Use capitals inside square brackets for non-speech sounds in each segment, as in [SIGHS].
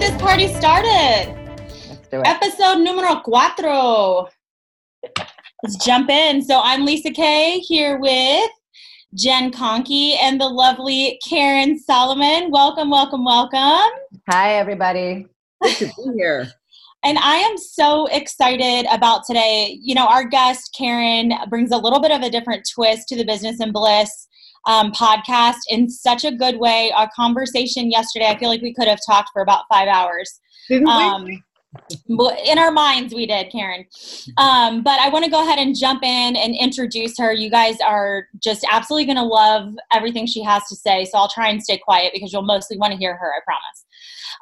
get this party started. Let's do it. Episode numero cuatro. Let's jump in. So I'm Lisa Kay here with Jen Conkey and the lovely Karen Solomon. Welcome, welcome, welcome. Hi, everybody. Good to be here. [LAUGHS] And I am so excited about today. You know, our guest, Karen, brings a little bit of a different twist to the Business and Bliss um, podcast in such a good way. Our conversation yesterday, I feel like we could have talked for about five hours. Didn't we? Um, in our minds, we did, Karen. Um, but I want to go ahead and jump in and introduce her. You guys are just absolutely going to love everything she has to say. So I'll try and stay quiet because you'll mostly want to hear her, I promise.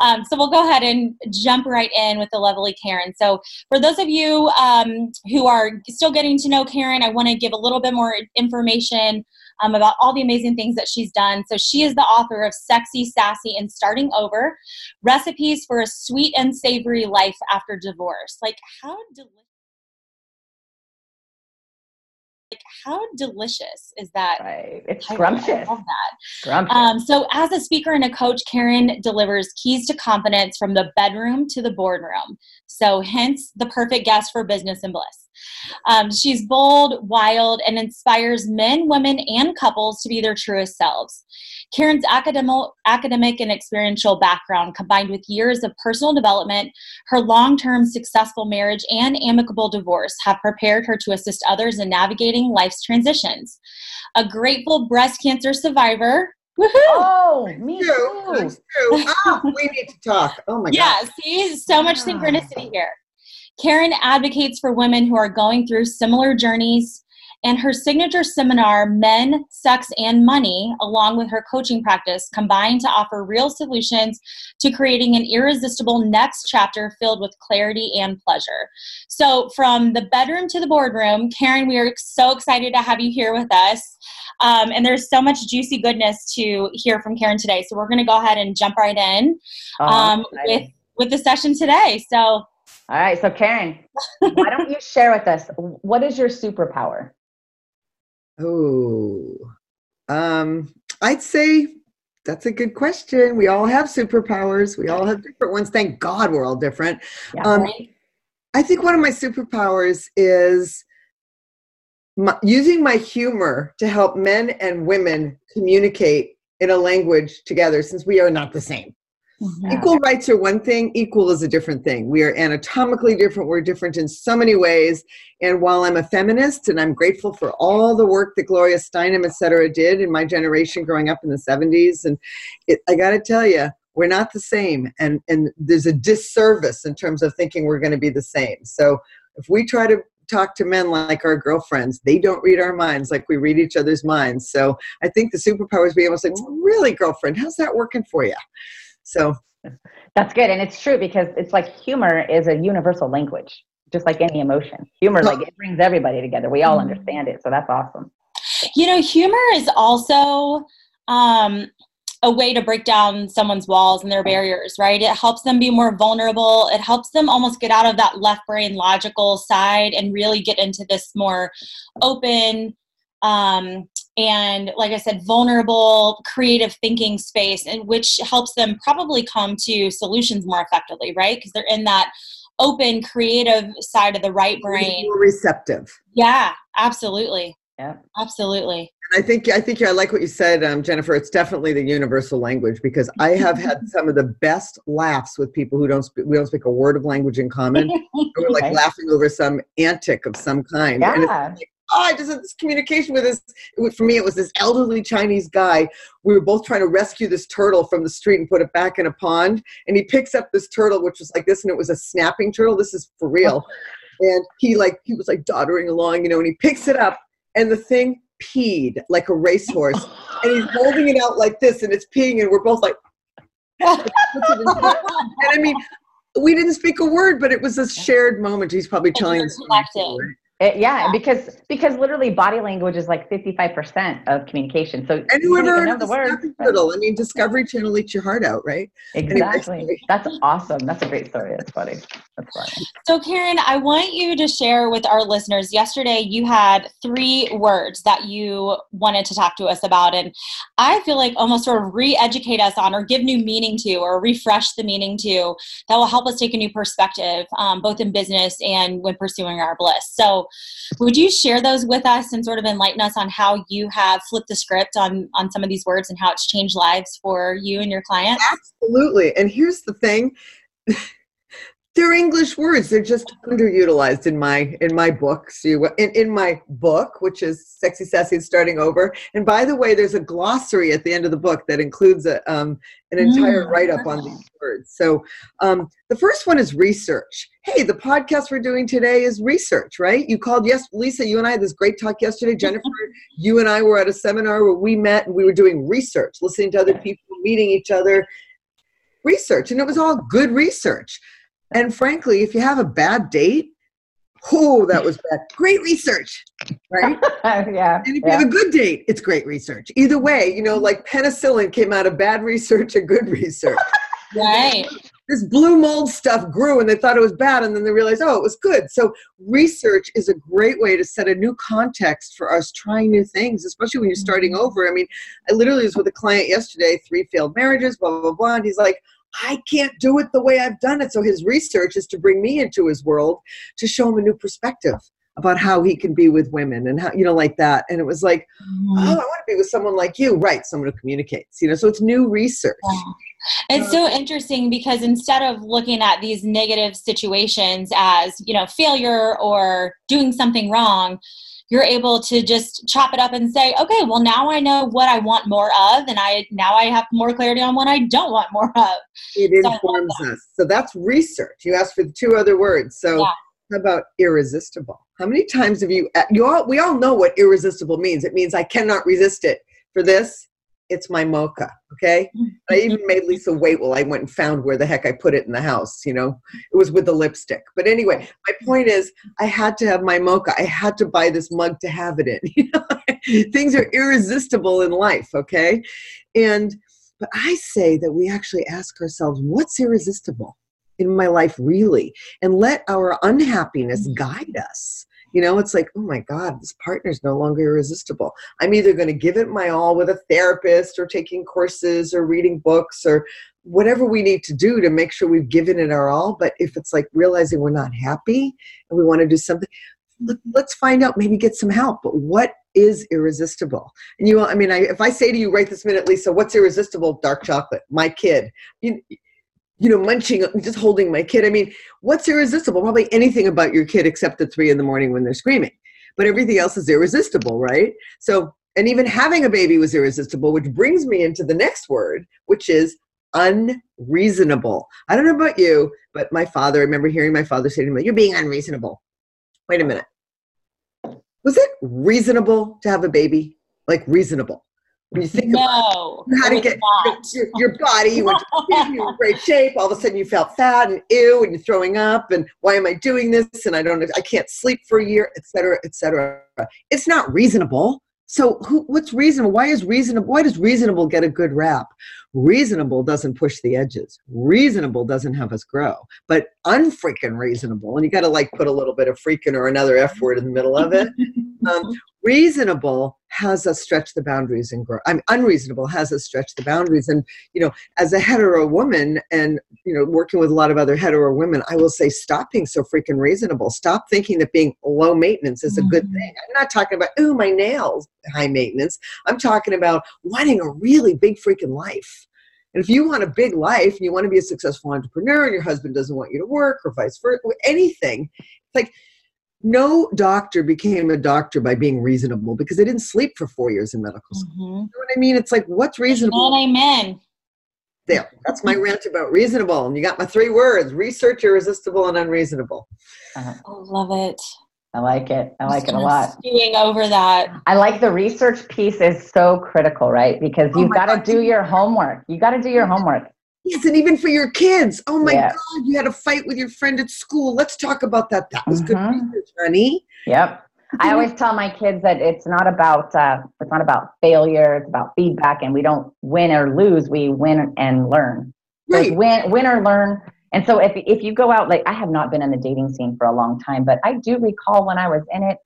Um, so we'll go ahead and jump right in with the lovely Karen. So for those of you um, who are still getting to know Karen, I want to give a little bit more information um, about all the amazing things that she's done. So she is the author of Sexy, Sassy, and Starting Over Recipes for a Sweet and Savory Life After Divorce. Like, how delicious. Like how delicious is that? Right. It's? I scrumptious. love that. Scrumptious. Um, so, as a speaker and a coach, Karen delivers keys to confidence from the bedroom to the boardroom. So, hence the perfect guest for business and bliss. Um, she's bold, wild, and inspires men, women, and couples to be their truest selves. Karen's academic, academic and experiential background, combined with years of personal development, her long term successful marriage, and amicable divorce, have prepared her to assist others in navigating life's transitions. A grateful breast cancer survivor. Woohoo! oh, me True. too. That's true. Ah, we need to talk. Oh my god. Yeah, see, so much synchronicity here. Karen advocates for women who are going through similar journeys, and her signature seminar, Men, Sex, and Money, along with her coaching practice, combine to offer real solutions to creating an irresistible next chapter filled with clarity and pleasure. So, from the bedroom to the boardroom, Karen, we are so excited to have you here with us. Um, and there's so much juicy goodness to hear from Karen today. So, we're going to go ahead and jump right in Oh, um, with with the session today. So, All right. So, Karen, why don't you share with us what is your superpower? Oh. Um, I'd say that's a good question. We all have superpowers. We all have different ones. Thank God we're all different. Yeah. Um, right? I think one of my superpowers is my, using my humor to help men and women communicate in a language together since we are not the same. Yeah. Equal rights are one thing, equal is a different thing. We are anatomically different, we're different in so many ways. And while I'm a feminist and I'm grateful for all the work that Gloria Steinem, et cetera, did in my generation growing up in the 70s, and it, I got to tell you, we're not the same. And, and there's a disservice in terms of thinking we're to be the same. So if we try to talk to men like our girlfriends, they don't read our minds like we read each other's minds. So I think the superpower is being able to say, really, girlfriend, how's that working for you? So That's good. And it's true because it's like humor is a universal language, just like any emotion. Humor, like it brings everybody together. We all understand it. So that's awesome. You know, humor is also um, a way to break down someone's walls and their barriers, right? It helps them be more vulnerable. It helps them almost get out of that left brain logical side and really get into this more open um, and, like I said, vulnerable, creative thinking space, and which helps them probably come to solutions more effectively, right? Because they're in that open, creative side of the right brain. more receptive. Yeah, absolutely. Yeah. Absolutely. I think I think I like what you said, um, Jennifer. It's definitely the universal language because I have had [LAUGHS] some of the best laughs with people who don't speak, we don't speak a word of language in common. [LAUGHS] We're like Right. laughing over some antic of some kind. And Yeah. Oh, I just had this communication with this. For me, it was this elderly Chinese guy. We were both trying to rescue this turtle from the street and put it back in a pond. And he picks up this turtle, which was like this, and it was a snapping turtle. This is for real. [LAUGHS] And he like he was like doddering along, you know, and he picks it up, and the thing peed like a racehorse, and he's holding it out like this, and it's peeing, and we're both like, [LAUGHS] and I mean, we didn't speak a word, but it was a shared moment. He's probably telling us. Connecting. It, yeah, because because literally body language is like fifty five percent of communication. So And you whoever know the words. Discovery? Little, I mean, Discovery Channel eats your heart out, right? Exactly. Anyway. That's awesome. That's a great story. That's funny. That's funny. So, Karen, I want you to share with our listeners. Yesterday, you had three words that you wanted to talk to us about, and I feel like almost sort of re educate us on or give new meaning to or refresh the meaning to that will help us take a new perspective, um, both in business and when pursuing our bliss. So, would you share those with us and sort of enlighten us on how you have flipped the script on, on some of these words and how it's changed lives for you and your clients? Absolutely. And here's the thing. [LAUGHS] They're English words. They're just underutilized in my in my book. So you, in, in my book, which is Sexy Sassy and Starting Over. And by the way, there's a glossary at the end of the book that includes a, um, an entire Mm. write up on these words. So um, the first one is research. Hey, the podcast we're doing today is research, right? You called yes, Lisa. You and I had this great talk yesterday. [LAUGHS] Jennifer, you and I were at a seminar where we met and we were doing research, listening to other people, meeting each other, research, and it was all good research. And frankly, if you have a bad date, oh, that was bad. Great research, right? [LAUGHS] yeah. And if you have a good date, it's great research. Either way, you know, like penicillin came out of bad research or good research. [LAUGHS] Right. This blue mold stuff grew and they thought it was bad and then they realized, oh, it was good. So, research is a great way to set a new context for us trying new things, especially when you're starting mm-hmm. over. I mean, I literally was with a client yesterday, three failed marriages, blah, blah, blah. And he's like, I can't do it the way I've done it. So, his research is to bring me into his world to show him a new perspective about how he can be with women and how, you know, like that. And it was like, mm-hmm. oh, I want to be with someone like you, right? Someone who communicates, you know. So it's new research. Yeah. It's so interesting because instead of looking at these negative situations as, you know, failure or doing something wrong, you're able to just chop it up and say, okay, well now I know what I want more of and I now I have more clarity on what I don't want more of. It So informs us. So that's research. You asked for the two other words. So Yeah. how about irresistible? How many times have you? uh, You all we all know what irresistible means. It means I cannot resist it. For this, it's my mocha. Okay. I mm-hmm. even made Lisa wait while I went and found where the heck I put it in the house. You know, it was with the lipstick. But anyway, my point is, I had to have my mocha. I had to buy this mug to have it in. [LAUGHS] You know, things are irresistible in life. Okay, and but I say that we actually ask ourselves, what's irresistible in my life really, and let our unhappiness mm-hmm. guide us. You know, it's like, oh my God, this partner's no longer irresistible. I'm either going to give it my all with a therapist or taking courses or reading books or whatever we need to do to make sure we've given it our all. But if it's like realizing we're not happy and we want to do something, let- let's find out, maybe get some help. But what is irresistible? And you, I mean, I, if I say to you right this minute, Lisa, what's irresistible? Dark chocolate. My kid. You, you know, munching, just holding my kid. I mean, what's irresistible? Probably anything about your kid except at three in the morning when they're screaming. But everything else is irresistible, right? So, and even having a baby was irresistible, which brings me into the next word, which is unreasonable. I don't know about you, but my father, I remember hearing my father say to me, You're being unreasonable. Wait a minute. Was it reasonable to have a baby? Like reasonable. When you think about how to get your, your body, you went to you in great shape, all of a sudden you felt fat and ew and you're throwing up and why am I doing this and I don't I can't sleep for a year, etc., etc. It's not reasonable. So who what's reasonable? Why is reasonable why does reasonable get a good rap? Reasonable doesn't push the edges. Reasonable doesn't have us grow. But unfreaking reasonable, and you gotta like put a little bit of freaking or another F word in the middle of it. [LAUGHS] Um, reasonable has us stretch the boundaries and grow. I'm unreasonable has us stretch the boundaries. And you know, as a hetero woman, and you know, working with a lot of other hetero women, I will say, stop being so freaking reasonable. Stop thinking that being low maintenance is a good Mhm. thing. I'm not talking about ooh my nails high maintenance. I'm talking about wanting a really big freaking life. And if you want a big life and you want to be a successful entrepreneur and your husband doesn't want you to work or vice versa, anything, it's like no doctor became a doctor by being reasonable because they didn't sleep for four years in medical school. Mhm. You know what I mean? It's like, what's reasonable? Amen, amen. There. That's my rant about reasonable. And you got my three words research, irresistible, and unreasonable. I love it. I like it. I like it a lot. Stewing over that. I like the research piece is so critical, right? Because Oh you've my got to do your homework. You got to do your homework. Yes, and even for your kids. Oh my Yeah. God, you had a fight with your friend at school. Let's talk about that. That was good Mhm. research, honey. Yep. I always tell my kids that it's not about uh, it's not about failure. It's about feedback, and we don't win or lose. We win and learn. So Right. win, win or learn. And so if if you go out, like I have not been in the dating scene for a long time, but I do recall when I was in it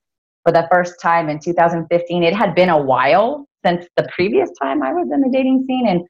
for the first time in 2015. It had been a while since the previous time I was in the dating scene, and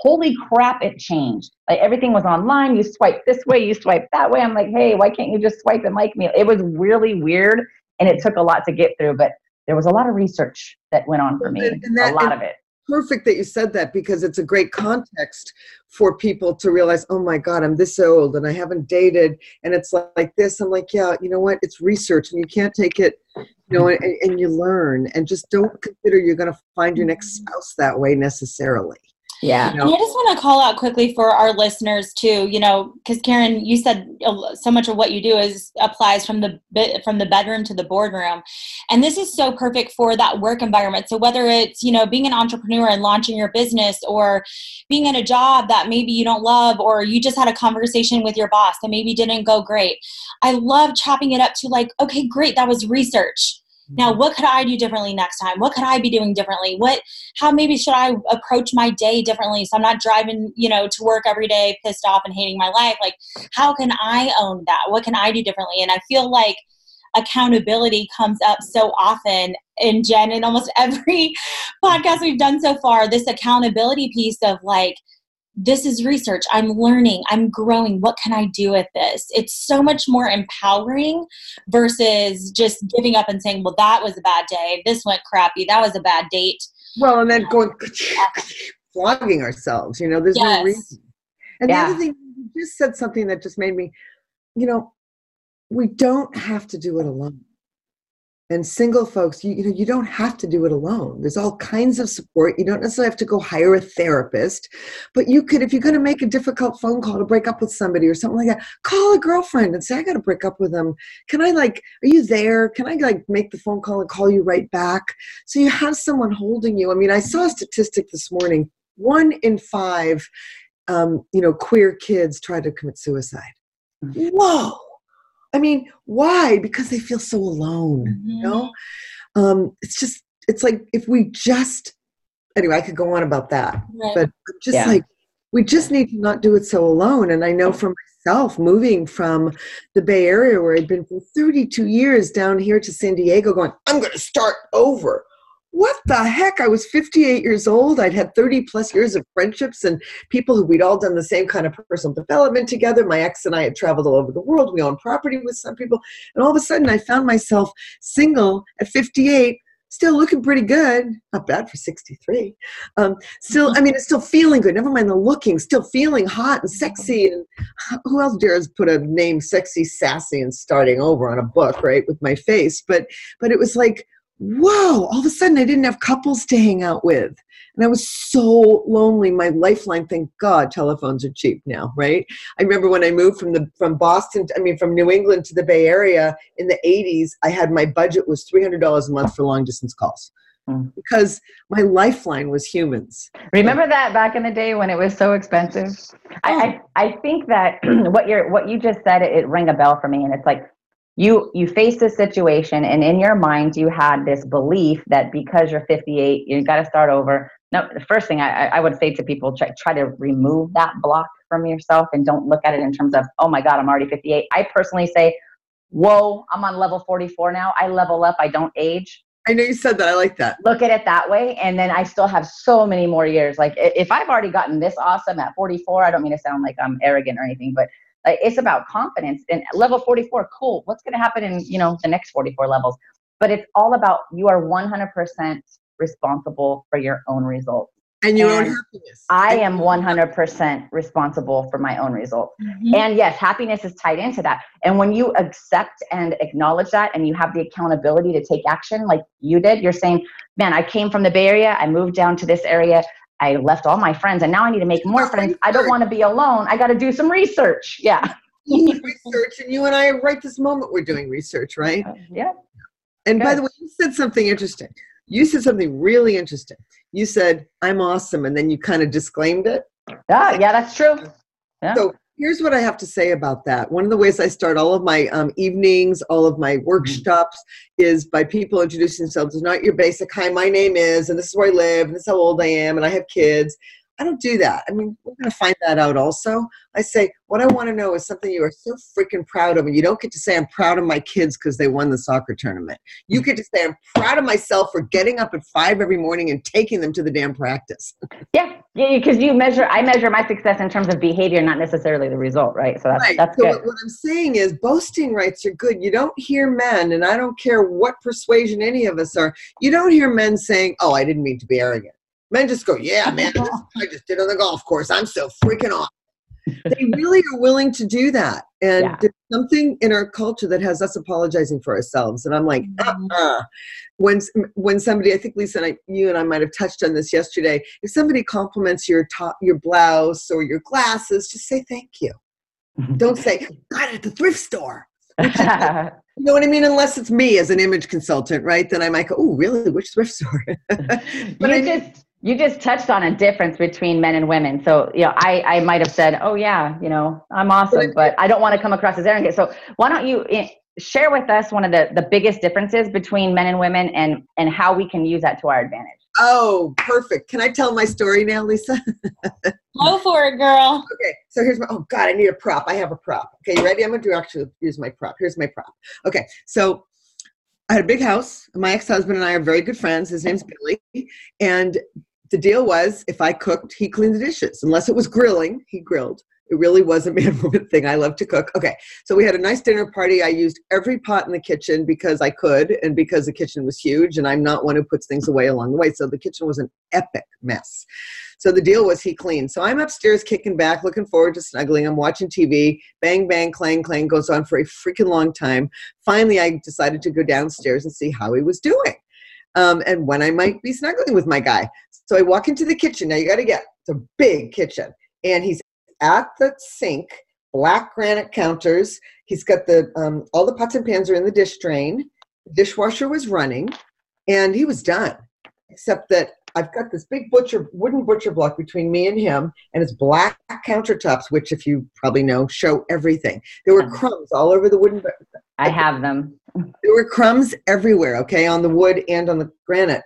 holy crap, it changed. Like everything was online. You swipe this way, you swipe that way. I'm like, hey, why can't you just swipe and like me? It was really weird, and it took a lot to get through, but there was a lot of research that went on for me. And- that- a lot of it. perfect that you said that because it's a great context for people to realize, oh my God, I'm this old and I haven't dated. And it's like, like this. I'm like, yeah, you know what? It's research and you can't take it, you know, and, and you learn and just don't consider you're going to find your next mm-hmm. spouse that way necessarily. Yeah. You And know? I just want to call out quickly for our listeners too. You know, because Karen, you said uh, so much of what you do is applies from the bit from the bedroom to the boardroom, and this is so perfect for that work environment. So whether it's you know being an entrepreneur and launching your business, or being in a job that maybe you don't love, or you just had a conversation with your boss that maybe didn't go great, I love chopping it up to like, okay, great, that was research. Now, mm-hmm. what could I do differently next time? What could I be doing differently? What, how maybe should I approach my day differently so I'm not driving, you know, to work every day pissed off and hating my life? Like, how can I own that? What can I do differently? And I feel like accountability comes up so often in Jen in almost [LAUGHS] every podcast we've done so far. This accountability piece of like, this is research. I'm learning. I'm growing. What can I do with this? It's so much more empowering versus just giving up and saying, well, that was a bad day. This went crappy. That was a bad date. Well, and then going [LAUGHS] flogging ourselves, you know, there's Yes. no reason. And Yeah. the other thing, you just said something that just made me, you know, we don't have to do it alone. And single folks, you, you know, you don't have to do it alone. There's all kinds of support. You don't necessarily have to go hire a therapist, but you could, if you're going to make a difficult phone call to break up with somebody or something like that, call a girlfriend and say, "I got to break up with them. Can I like, are you there? Can I like make the phone call and call you right back?" So you have someone holding you. I mean, I saw a statistic this morning: one in five, um, you know, queer kids try to commit suicide. Whoa! I mean, why? Because they feel so alone. You know, um, it's just it's like if we just anyway, I could go on about that, Right. but just Yeah. like we just need to not do it so alone. And I know for myself, moving from the Bay Area where I'd been for 32 years down here to San Diego, going, I'm going to start over. What the heck? I was 58 years old. I'd had 30 plus years of friendships and people who we'd all done the same kind of personal development together. My ex and I had traveled all over the world. We owned property with some people. And all of a sudden, I found myself single at 58, still looking pretty good. Not bad for 63. Um, still, I mean, it's still feeling good. Never mind the looking, still feeling hot and sexy. And who else dares put a name sexy, sassy, and starting over on a book, right, with my face? But, but it was like, whoa, all of a sudden I didn't have couples to hang out with. And I was so lonely. My lifeline, thank God telephones are cheap now, right? I remember when I moved from the from Boston, I mean from New England to the Bay Area in the 80s, I had my budget was $300 a month for long distance calls. Hmm. Because my lifeline was humans. Remember that back in the day when it was so expensive? I, I, I think that [CLEARS THROAT] what you're what you just said it, it rang a bell for me, and it's like you you faced a situation, and in your mind you had this belief that because you're 58, you got to start over. No, the first thing I, I would say to people try try to remove that block from yourself and don't look at it in terms of oh my god I'm already 58. I personally say, whoa I'm on level 44 now. I level up. I don't age I know you said that. I like that. look at it that way and then i still have so many more years like if i've already gotten this awesome at 44 i don't mean to sound like i'm arrogant or anything but it's about confidence and level 44 cool what's going to happen in you know the next 44 levels but it's all about you are 100% responsible for your own results And your own happiness. i am 100% responsible for my own results Mhm. and yes, happiness is tied into that. And when you accept and acknowledge that and you have the accountability to take action like you did, you're saying, man, I came from the Bay Area, I moved down to this area, I left all my friends, and now I need to make more friends. I don't want to be alone. I got to do some research. Yeah. research, and you and I, right this moment, we're doing research, right? Uh, yeah. And by the way, you said something interesting. You said something really interesting. You said, I'm awesome. And then you kind of disclaimed it. Yeah. Yeah. That's true. Yeah. So here's what I have to say about that. One of the ways I start all of my um, evenings, all of my workshops, is by people introducing themselves. It's not your basic, hi, my name is, and this is where I live, and this is how old I am, and I have kids. I don't do that. I mean, we're going to find that out also. I say, what I want to know is something you are so freaking proud of. And you don't get to say, I'm proud of my kids because they won the soccer tournament. You get to say, I'm proud of myself for getting up at five every morning and taking them to the damn practice. [LAUGHS] Yeah, yeah, because you measure, I measure my success in terms of behavior, not necessarily the result, right? So that's, right. that's so good. What, what I'm saying is, boasting rights are good. You don't hear men, and I don't care what persuasion any of us are, you don't hear men saying, Oh, I didn't mean to be arrogant. Men just go, yeah, man, [LAUGHS] I just did on the golf course. I'm so freaking off. they really are willing to do that. And Yeah. there's something in our culture that has us apologizing for ourselves. And I'm like, mm-hmm. uh-uh. when when somebody, I think Lisa and I, you and I might have touched on this yesterday. If somebody compliments your top, your blouse or your glasses, just say thank you. Don't say got it at the thrift store. [LAUGHS] You know what I mean? Unless it's me as an image consultant, right? Then I might go, oh, really? Which thrift store? [LAUGHS] But you I just you just touched on a difference between men and women. So you know, I I might have said, oh yeah, you know, I'm awesome, but I don't want to come across as arrogant. So why don't you eh, share with us one of the the biggest differences between men and women, and and how we can use that to our advantage? oh, perfect. Can I tell my story now, Lisa? [LAUGHS] Go for it, girl. Okay, so here's my. Oh God, I need a prop. I have a prop. Okay, you ready? I'm gonna actually use my prop. Here's my prop. Okay, so I had a big house. My ex-husband and I are very good friends. His name's Billy, and the deal was if I cooked, he cleaned the dishes. Unless it was grilling, he grilled. It really was a [LAUGHS] man woman thing. I love to cook. Okay, so we had a nice dinner party. I used every pot in the kitchen because I could and because the kitchen was huge, and I'm not one who puts things away along the way. So the kitchen was an epic mess. So the deal was he cleaned. So I'm upstairs kicking back, looking forward to snuggling. I'm watching TV. Bang, bang, clang, clang goes on for a freaking long time. Finally, I decided to go downstairs and see how he was doing um, and when I might be snuggling with my guy. So I walk into the kitchen. Now you got to get it's a big kitchen, and he's at the sink, black granite counters. He's got the um, all the pots and pans are in the dish drain. Dishwasher was running, and he was done. Except that I've got this big butcher wooden butcher block between me and him, and it's black countertops, which, if you probably know, show everything. There were crumbs all over the wooden I have them. there were crumbs everywhere, okay, on the wood and on the granite.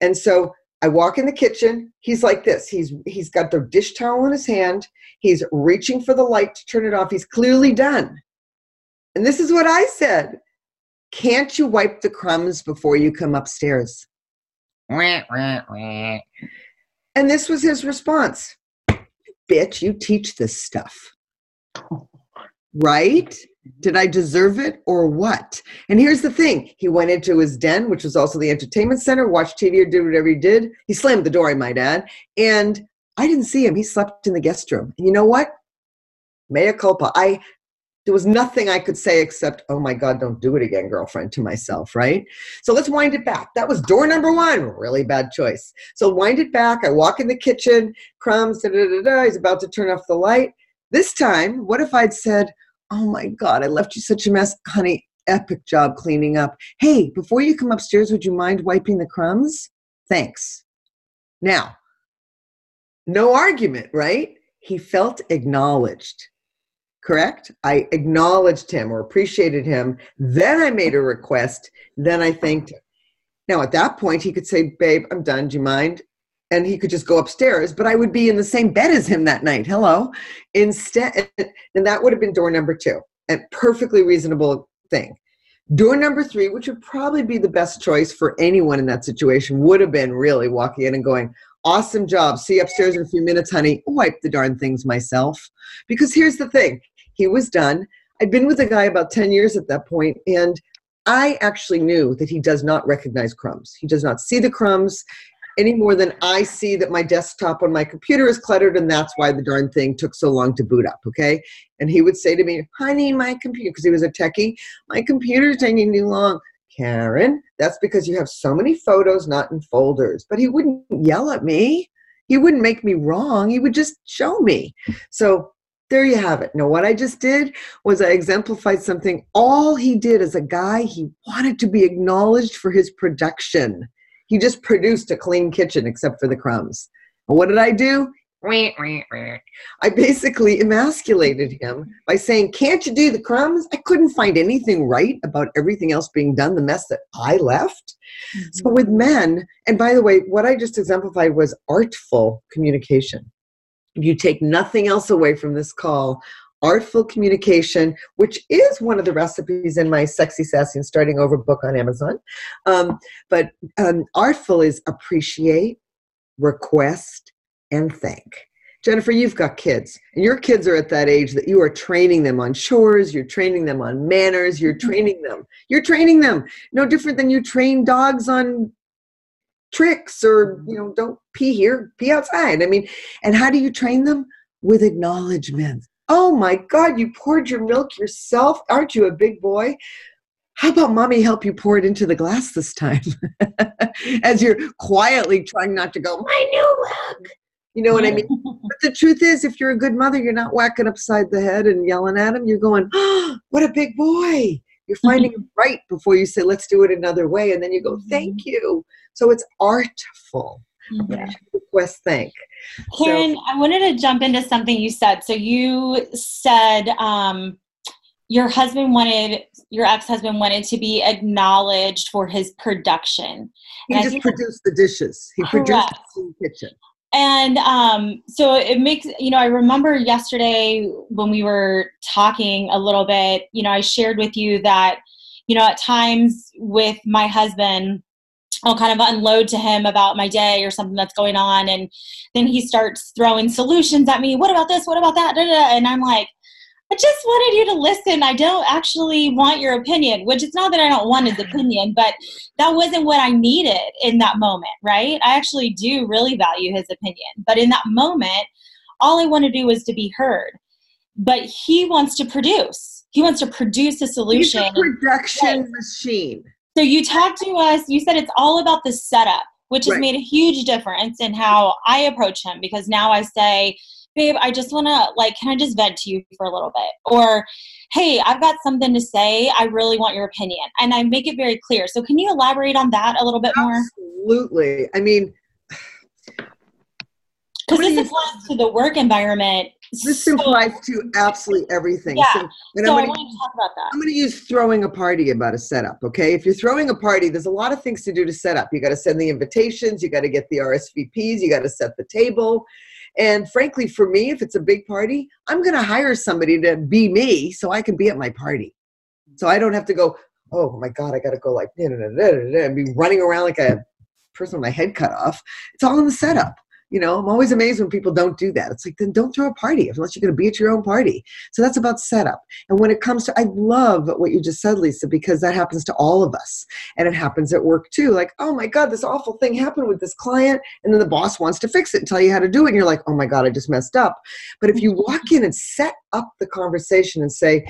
And so I walk in the kitchen. He's like this. He's he's got the dish towel in his hand. He's reaching for the light to turn it off. He's clearly done. And this is what I said. Can't you wipe the crumbs before you come upstairs? And this was his response. Bitch, you teach this stuff. Right? Did I deserve it or what? And here's the thing he went into his den, which was also the entertainment center, watched TV or did whatever he did. He slammed the door, I might add. And I didn't see him. He slept in the guest room. And you know what? Mea culpa. I there was nothing I could say except, oh my God, don't do it again, girlfriend, to myself, right? So let's wind it back. That was door number one. Really bad choice. So wind it back. I walk in the kitchen, crumbs, da da da da. He's about to turn off the light. This time, what if I'd said, Oh my God, I left you such a mess. Honey, epic job cleaning up. Hey, before you come upstairs, would you mind wiping the crumbs? Thanks. Now, no argument, right? He felt acknowledged. Correct? I acknowledged him or appreciated him. Then I made a request. Then I thanked him. Now, at that point, he could say, Babe, I'm done. Do you mind? And he could just go upstairs, but I would be in the same bed as him that night. Hello. Instead, and that would have been door number two, a perfectly reasonable thing. Door number three, which would probably be the best choice for anyone in that situation, would have been really walking in and going, Awesome job. See you upstairs in a few minutes, honey. Wipe the darn things myself. Because here's the thing he was done. I'd been with a guy about 10 years at that point, and I actually knew that he does not recognize crumbs. He does not see the crumbs any more than I see that my desktop on my computer is cluttered, and that's why the darn thing took so long to boot up. Okay. And he would say to me, Honey, my computer, because he was a techie, my computer's taking too long. Karen, that's because you have so many photos not in folders. But he wouldn't yell at me. He wouldn't make me wrong. He would just show me. So there you have it. Now, what I just did was I exemplified something. All he did as a guy, he wanted to be acknowledged for his production. He just produced a clean kitchen except for the crumbs. And what did I do? I basically emasculated him by saying, Can't you do the crumbs? I couldn't find anything right about everything else being done, the mess that I left. Mm-hmm. So, with men, and by the way, what I just exemplified was artful communication. If you take nothing else away from this call, artful communication, which is one of the recipes in my Sexy, Sassy, and Starting Over book on Amazon. Um, but um, artful is appreciate, request, and thank. Jennifer, you've got kids, and your kids are at that age that you are training them on chores, you're training them on manners, you're mm-hmm. training them. You're training them no different than you train dogs on tricks or, you know, don't pee here, pee outside. I mean, and how do you train them? With acknowledgement. Oh my God, you poured your milk yourself. Aren't you a big boy? How about mommy help you pour it into the glass this time? [LAUGHS] As you're quietly trying not to go, my new mug. You know what I mean? [LAUGHS] But the truth is, if you're a good mother, you're not whacking upside the head and yelling at him. You're going, oh, what a big boy. You're [LAUGHS] finding him right before you say, let's do it another way. And then you go, thank mm-hmm. you. So it's artful. Yeah. Request thank. Karen, so, I wanted to jump into something you said. So you said um, your husband wanted, your ex-husband wanted to be acknowledged for his production. He and just produced the dishes. He correct. produced the kitchen and um, so it makes you know i remember yesterday when we were talking a little bit you know i shared with you that you know at times with my husband i'll kind of unload to him about my day or something that's going on and then he starts throwing solutions at me what about this what about that and i'm like I just wanted you to listen. I don't actually want your opinion, which it's not that I don't want his opinion, but that wasn't what I needed in that moment, right? I actually do really value his opinion. But in that moment, all I want to do is to be heard. But he wants to produce. He wants to produce a solution. He's a production right. machine. So you talked to us, you said it's all about the setup, which right. has made a huge difference in how I approach him because now I say, babe, I just want to, like, can I just vent to you for a little bit? Or, hey, I've got something to say. I really want your opinion. And I make it very clear. So, can you elaborate on that a little bit more? Absolutely. I mean, [SIGHS] because this applies to the work environment. This so, applies to absolutely everything. Yeah. So, and so I'm gonna, I want to talk about that. I'm going to use throwing a party about a setup. Okay, if you're throwing a party, there's a lot of things to do to set up. You got to send the invitations. You got to get the RSVPs. You got to set the table. And frankly, for me, if it's a big party, I'm going to hire somebody to be me so I can be at my party. So I don't have to go, oh my God, I got to go like, and be running around like a person with my head cut off. It's all in the setup. You know, I'm always amazed when people don't do that. It's like, then don't throw a party unless you're going to be at your own party. So that's about setup. And when it comes to, I love what you just said, Lisa, because that happens to all of us. And it happens at work too. Like, oh my God, this awful thing happened with this client. And then the boss wants to fix it and tell you how to do it. And you're like, oh my God, I just messed up. But if you mm-hmm. walk in and set up the conversation and say,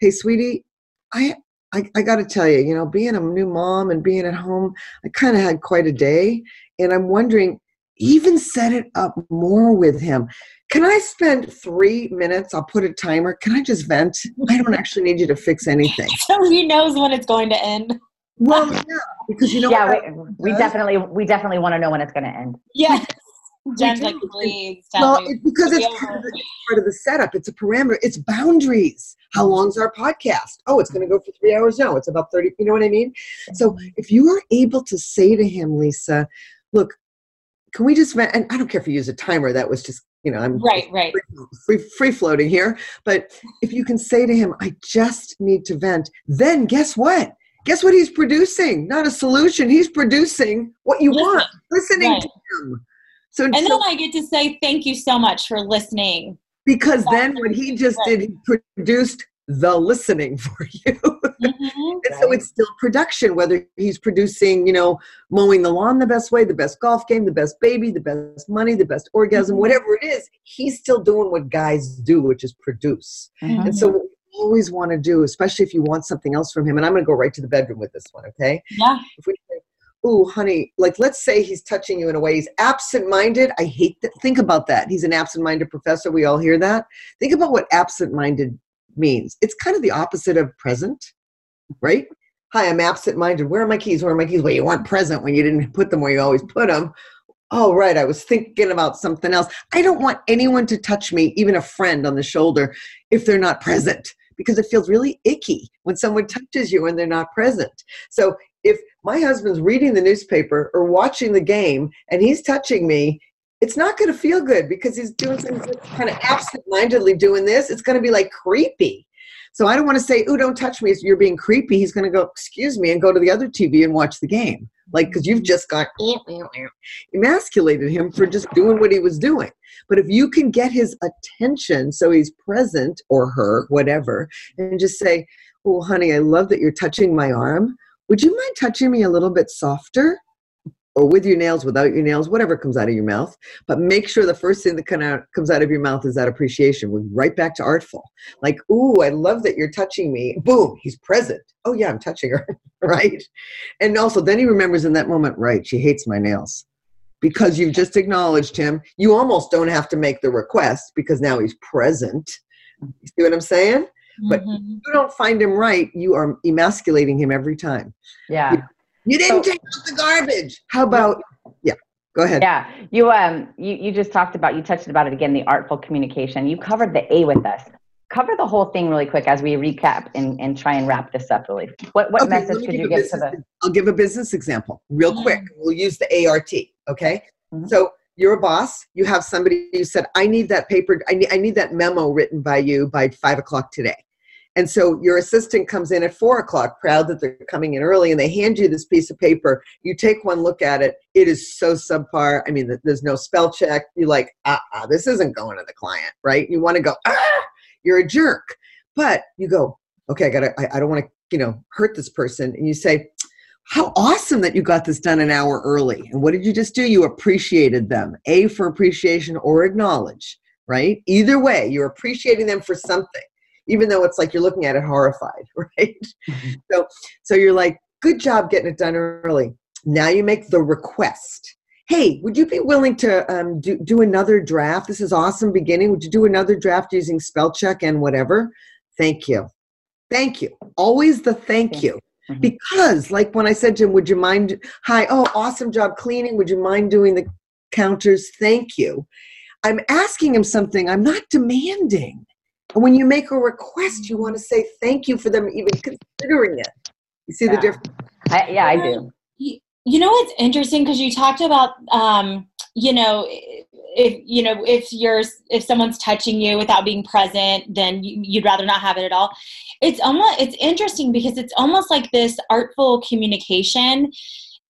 hey, sweetie, I, I, I got to tell you, you know, being a new mom and being at home, I kind of had quite a day. And I'm wondering, even set it up more with him. Can I spend three minutes? I'll put a timer. Can I just vent? I don't actually need you to fix anything. [LAUGHS] So he knows when it's going to end. Well, yeah, because you know. Yeah, we, we definitely we definitely want to know when it's going to end. Yes. Jen's like, please tell well. It's because it's part of, the, part of, the, setup. It's a parameter. It's boundaries. How long's our podcast? Oh, it's going to go for three hours. No, it's about 30. You know what I mean? So mm-hmm. if you are able to say to him, Lisa, look, can we just vent? and i don't care if you use a timer that was just you know i'm right right. free, free floating here but if you can say to him i just need to vent then guess what? Guess what he's producing? Not a solution he's producing what you want [LAUGHS] listening right. to him. So and so, then i get to say thank you so much for listening. Because That's then what he just did he produced the listening [LAUGHS] for you. Mm-hmm, and right. so it's still production, whether he's producing, you know, mowing the lawn the best way, the best golf game, the best baby, the best money, the best orgasm, mm-hmm. whatever it is, he's still doing what guys do, which is produce. Mm-hmm. And so what we always want to do, especially if you want something else from him, and I'm going to go right to the bedroom with this one, okay? Yeah. If we say, ooh, honey, like let's say he's touching you in a way he's absent-minded. I hate that. Think about that. He's an absent-minded professor. We all hear that. Think about what absent-minded means. It's kind of the opposite of present, right? Hi, I'm absent minded. Where are my keys? Where are my keys? Well, you weren't present when you didn't [LAUGHS] put them where you always put them. oh right i was thinking about something else i don't want anyone to touch me even a friend on the shoulder if they're not present because it feels really icky when someone touches you and they're not present so if my husband's reading the newspaper or watching the game and he's touching me it's not going to feel good because he's doing something kind of absent-mindedly doing this. It's going to be like creepy. So i don't want to say oh don't touch me you're being creepy he's going to go excuse me and go to the other tv and watch the game. Like because you've just got [LAUGHS] emasculated him for just doing what he was doing. But if you can get his attention so he's present or her whatever and just say oh honey i love that you're touching my arm. Would you mind touching me a little bit softer or with your nails, without your nails, whatever comes out of your mouth. But make sure the first thing that come out, comes out of your mouth is that appreciation. We're right back to artful. Like, ooh, I love that you're touching me. Boom, he's present. Oh, yeah, I'm touching her, [LAUGHS] right? And also, then he remembers in that moment, right, she hates my nails. Because you've just acknowledged him, you almost don't have to make the request because now he's present. You see what I'm saying? But mm-hmm. if you don't find him right, you are emasculating him every time. Yeah. You didn't so, take out the garbage. How about yeah? Go ahead. Yeah, you um you you just talked about you touched about it again the artful communication. You covered the A with us. Cover the whole thing really quick as we recap and, and try and wrap this up really. What what okay, message could you give to the I'll give a business example real mm-hmm. quick. We'll use the ART, okay? Mm-hmm. So you're a boss, you have somebody who said, I need that paper, I need I need that memo written by you by five o'clock today. And so your assistant comes in at four o'clock, proud that they're coming in early, and they hand you this piece of paper. You take one look at it. It is so subpar. I mean, there's no spell check. You're like, ah, uh-uh, this isn't going to the client, right? You want to go, ah, you're a jerk. But you go, okay, I gotta, I, I don't want to, you know, hurt this person. And you say, how awesome that you got this done an hour early. And what did you just do? You appreciated them. A for appreciation or acknowledge, right? Either way, you're appreciating them for something even though it's like you're looking at it horrified, [LAUGHS] right? Mm-hmm. So, so you're like, good job getting it done early. Now you make the request. Hey, would you be willing to um, do, do another draft? This is awesome beginning. Would you do another draft using spell check and whatever? Thank you. Thank you. Always the thank you. Mm-hmm. Because, like when I said to him, Would you mind? Hi, oh, awesome job cleaning. Would you mind doing the counters? Thank you. I'm asking him something, I'm not demanding. And when you make a request, you want to say thank you for them even considering it. You see yeah. the difference? I, yeah, I do. You know what's interesting because you talked about, um, you know, if you know if you're if someone's touching you without being present, then you'd rather not have it at all. It's almost it's interesting because it's almost like this artful communication.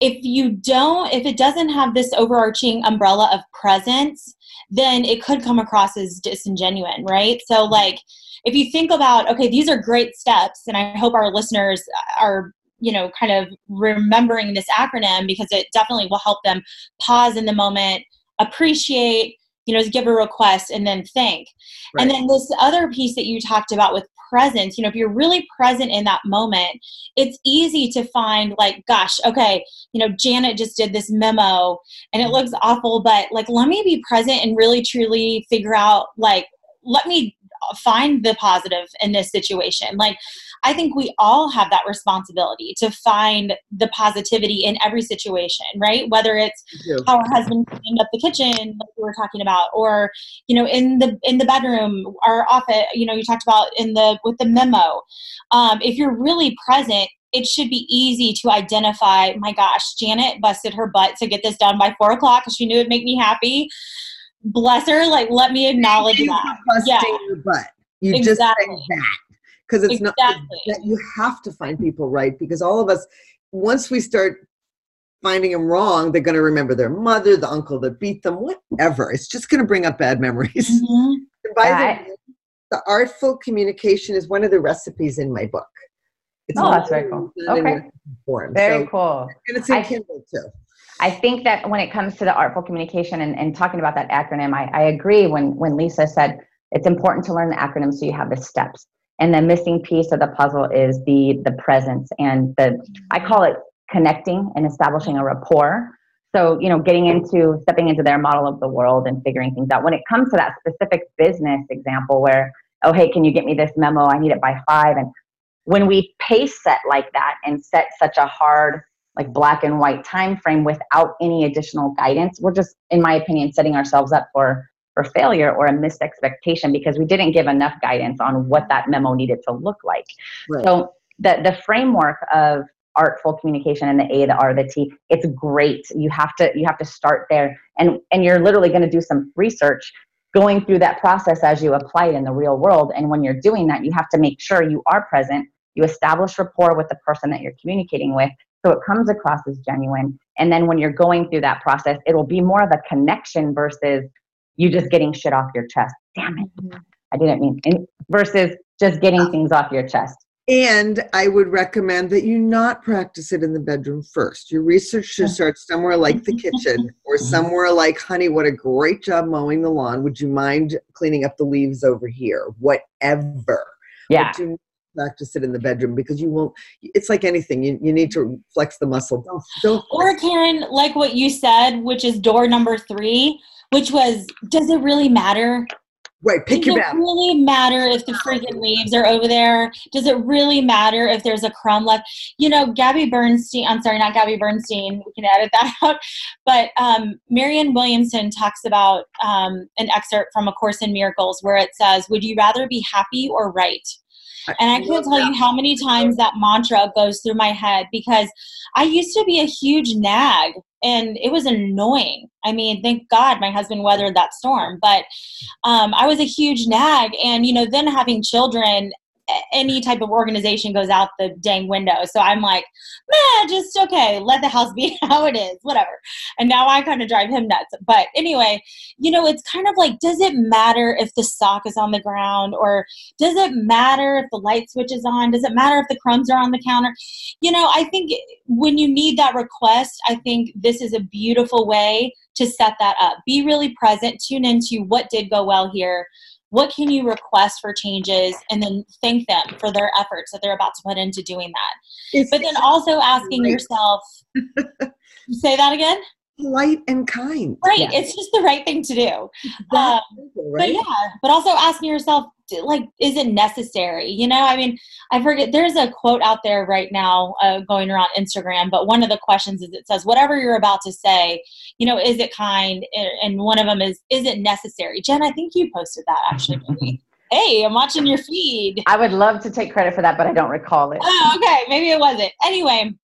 If you don't, if it doesn't have this overarching umbrella of presence, then it could come across as disingenuous, right? So, like, if you think about, okay, these are great steps, and I hope our listeners are you know kind of remembering this acronym because it definitely will help them pause in the moment appreciate you know give a request and then think right. and then this other piece that you talked about with presence you know if you're really present in that moment it's easy to find like gosh okay you know janet just did this memo and it mm-hmm. looks awful but like let me be present and really truly figure out like let me find the positive in this situation like I think we all have that responsibility to find the positivity in every situation, right? Whether it's how our husband cleaned up the kitchen, like we were talking about, or you know, in the in the bedroom, our office. You know, you talked about in the with the memo. Um, if you're really present, it should be easy to identify. My gosh, Janet busted her butt to get this done by four o'clock because she knew it'd make me happy. Bless her. Like, let me acknowledge that. yeah. your butt. You exactly. just say that because it's exactly. not that you have to find people right because all of us once we start finding them wrong they're going to remember their mother the uncle that beat them whatever it's just going to bring up bad memories mm-hmm. by the way the artful communication is one of the recipes in my book it's oh that's very cool okay form. very so, cool and it's in I, kindle too I think that when it comes to the artful communication and, and talking about that acronym, I, I agree when, when Lisa said it's important to learn the acronym so you have the steps. And the missing piece of the puzzle is the the presence and the i call it connecting and establishing a rapport. So you know getting into stepping into their model of the world and figuring things out. When it comes to that specific business example where oh hey can you get me this memo? I need it by five. And when we pace set like that and set such a hard like black and white time frame without any additional guidance. We're just in my opinion setting ourselves up for for failure or a missed expectation because we didn't give enough guidance on what that memo needed to look like. Right. so the the framework of artful communication and the a the r the t it's great. You have to you have to start there. And and you're literally going to do some research going through that process as you apply it in the real world. And when you're doing that you have to make sure you are present. You establish rapport with the person that you're communicating with so it comes across as genuine. And then when you're going through that process, it'll be more of a connection versus you just getting shit off your chest. Damn it. Mm-hmm. I didn't mean and versus just getting things off your chest. And I would recommend that you not practice it in the bedroom first. Your research should start somewhere like the [LAUGHS] kitchen or mm-hmm. somewhere like, honey, what a great job mowing the lawn. Would you mind cleaning up the leaves over here? Whatever. Yeah practice sit in the bedroom because you won't it's like anything you, you need to flex the muscle don't, don't or karen like what you said which is door number three which was does it really matter Right, pick Does your it really matter if the freaking leaves are over there? Does it really matter if there's a crumb left? You know, Gabby Bernstein, I'm sorry, not Gabby Bernstein, we can edit that [LAUGHS] out, but um, Marianne Williamson talks about um, an excerpt from A Course in Miracles where it says, Would you rather be happy or right? And I can't tell you how many times that mantra goes through my head because I used to be a huge nag and it was annoying. I mean, thank God my husband weathered that storm, but um, I was a huge nag. And, you know, then having children any type of organization goes out the dang window. So I'm like, man, just okay, let the house be [LAUGHS] how it is, whatever. And now I kind of drive him nuts. But anyway, you know, it's kind of like, does it matter if the sock is on the ground or does it matter if the light switch is on? Does it matter if the crumbs are on the counter? You know, I think when you need that request, I think this is a beautiful way to set that up. Be really present, tune into what did go well here what can you request for changes and then thank them for their efforts that they're about to put into doing that. It's, but then also asking yourself [LAUGHS] say that again polite and kind. Right yeah. it's just the right thing to do. Um, simple, right? but yeah but also asking yourself like is it necessary? You know i mean i forget there's a quote out there right now uh, going around instagram but one of the questions is it says whatever you're about to say you know is it kind? And one of them is is it necessary? Jen i think you posted that actually [LAUGHS] hey i'm watching your feed. I would love to take credit for that but i don't recall it. Oh okay maybe it wasn't. Anyway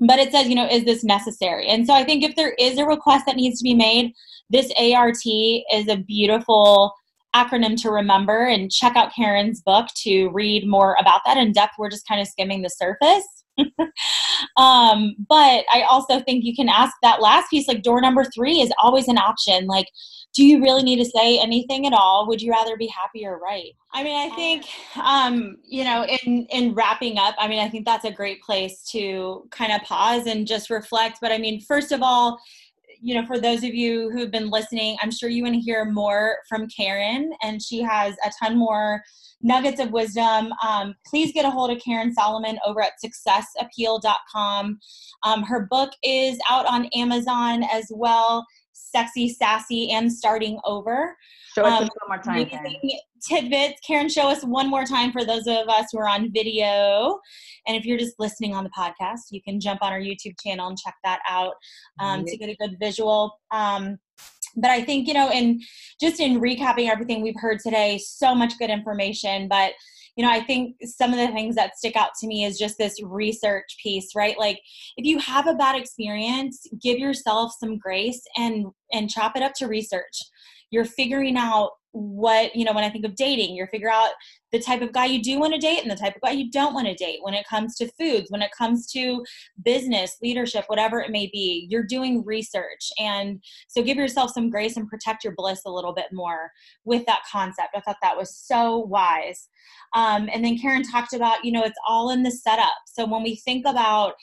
but it says you know is this necessary and so i think if there is a request that needs to be made this art is a beautiful acronym to remember and check out Karen's book to read more about that in depth. We're just kind of skimming the surface. [LAUGHS] um, but I also think you can ask that last piece, like door number three is always an option. Like, do you really need to say anything at all? Would you rather be happy or right? I mean, I think, um, you know, in in wrapping up, I mean, I think that's a great place to kind of pause and just reflect. But I mean, first of all, you know, for those of you who've been listening, I'm sure you want to hear more from Karen, and she has a ton more nuggets of wisdom. Um, please get a hold of Karen Solomon over at successappeal.com. Um, her book is out on Amazon as well Sexy, Sassy, and Starting Over. Show us um, one more time. Tidbits. Karen, show us one more time for those of us who are on video. And if you're just listening on the podcast, you can jump on our YouTube channel and check that out um, mm-hmm. to get a good visual. Um, but I think, you know, in just in recapping everything we've heard today, so much good information. But you know, I think some of the things that stick out to me is just this research piece, right? Like if you have a bad experience, give yourself some grace and and chop it up to research. You're figuring out what you know when i think of dating you're figure out the type of guy you do want to date and the type of guy you don't want to date. When it comes to foods when it comes to business leadership whatever it may be you're doing research. And so give yourself some grace and protect your bliss a little bit more with that concept. I thought that was so wise. Um, and then karen talked about you know it's all in the setup. So when we think about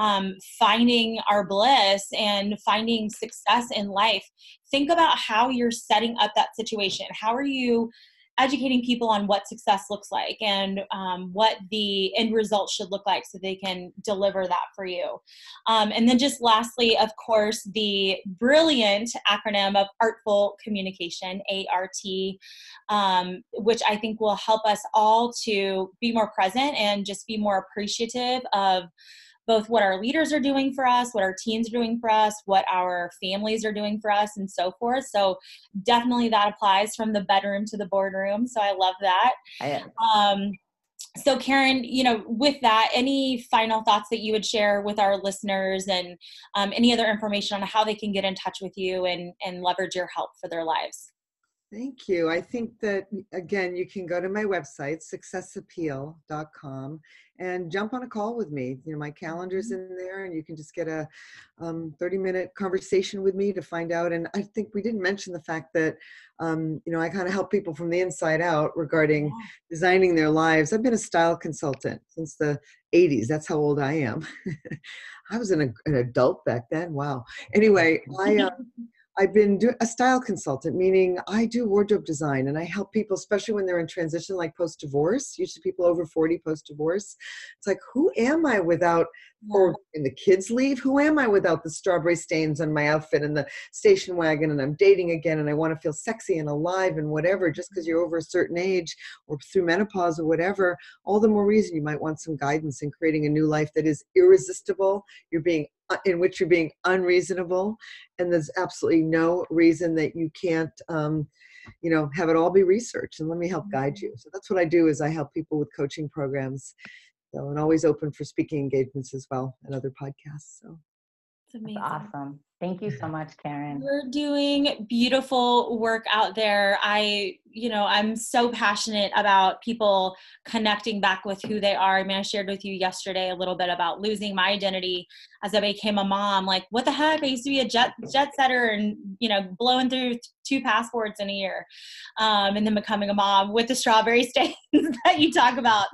um, finding our bliss and finding success in life, think about how you're setting up that situation. How are you educating people on what success looks like and um, what the end result should look like so they can deliver that for you. Um, and then, just lastly, of course, the brilliant acronym of Artful Communication, ART, um, which I think will help us all to be more present and just be more appreciative of both what our leaders are doing for us, what our teens are doing for us, what our families are doing for us, and so forth. So definitely that applies from the bedroom to the boardroom. So I love that. I, Um, so Karen, you know, with that, any final thoughts that you would share with our listeners, and um, any other information on how they can get in touch with you and and leverage your help for their lives? Thank you. I think that, again, you can go to my website, successappeal.com, and jump on a call with me. You know, my calendar's in there, and you can just get a 30 um, minute conversation with me to find out. And I think we didn't mention the fact that, um, you know, I kind of help people from the inside out regarding yeah. designing their lives. I've been a style consultant since the 80s. That's how old I am. [LAUGHS] I was an, an adult back then. Wow. Anyway, I. Uh, [LAUGHS] I've been do- a style consultant, meaning I do wardrobe design and I help people, especially when they're in transition, like post divorce. Usually, people over 40 post divorce. It's like, who am I without, or in the kids leave, who am I without the strawberry stains on my outfit and the station wagon and I'm dating again and I want to feel sexy and alive and whatever, just because you're over a certain age or through menopause or whatever, all the more reason you might want some guidance in creating a new life that is irresistible. You're being in which you're being unreasonable and there's absolutely no reason that you can't um, you know have it all be research and let me help guide you so that's what i do is i help people with coaching programs so and always open for speaking engagements as well and other podcasts so. It's amazing. That's awesome. Thank you so much karen. You're doing beautiful work out there. I you know i'm so passionate about people connecting back with who they are. I mean i shared with you yesterday a little bit about losing my identity as I became a mom, like what the heck? I used to be a jet jet setter and you know blowing through two passports in a year, um, and then becoming a mom with the strawberry [LAUGHS] stains that you talk about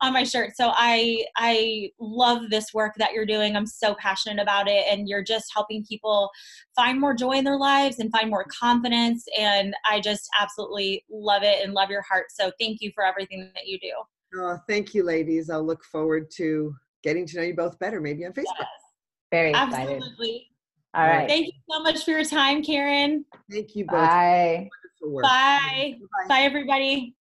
on my shirt. So I I love this work that you're doing. I'm so passionate about it, and you're just helping people find more joy in their lives and find more confidence. And I just absolutely love it and love your heart. So thank you for everything that you do. Oh, thank you, ladies. I'll look forward to getting to know you both better, maybe on Facebook. Yes. Very excited. Absolutely. All right. Thank you so much for your time, Karen. Thank you both. Bye. Bye. Bye, Bye everybody.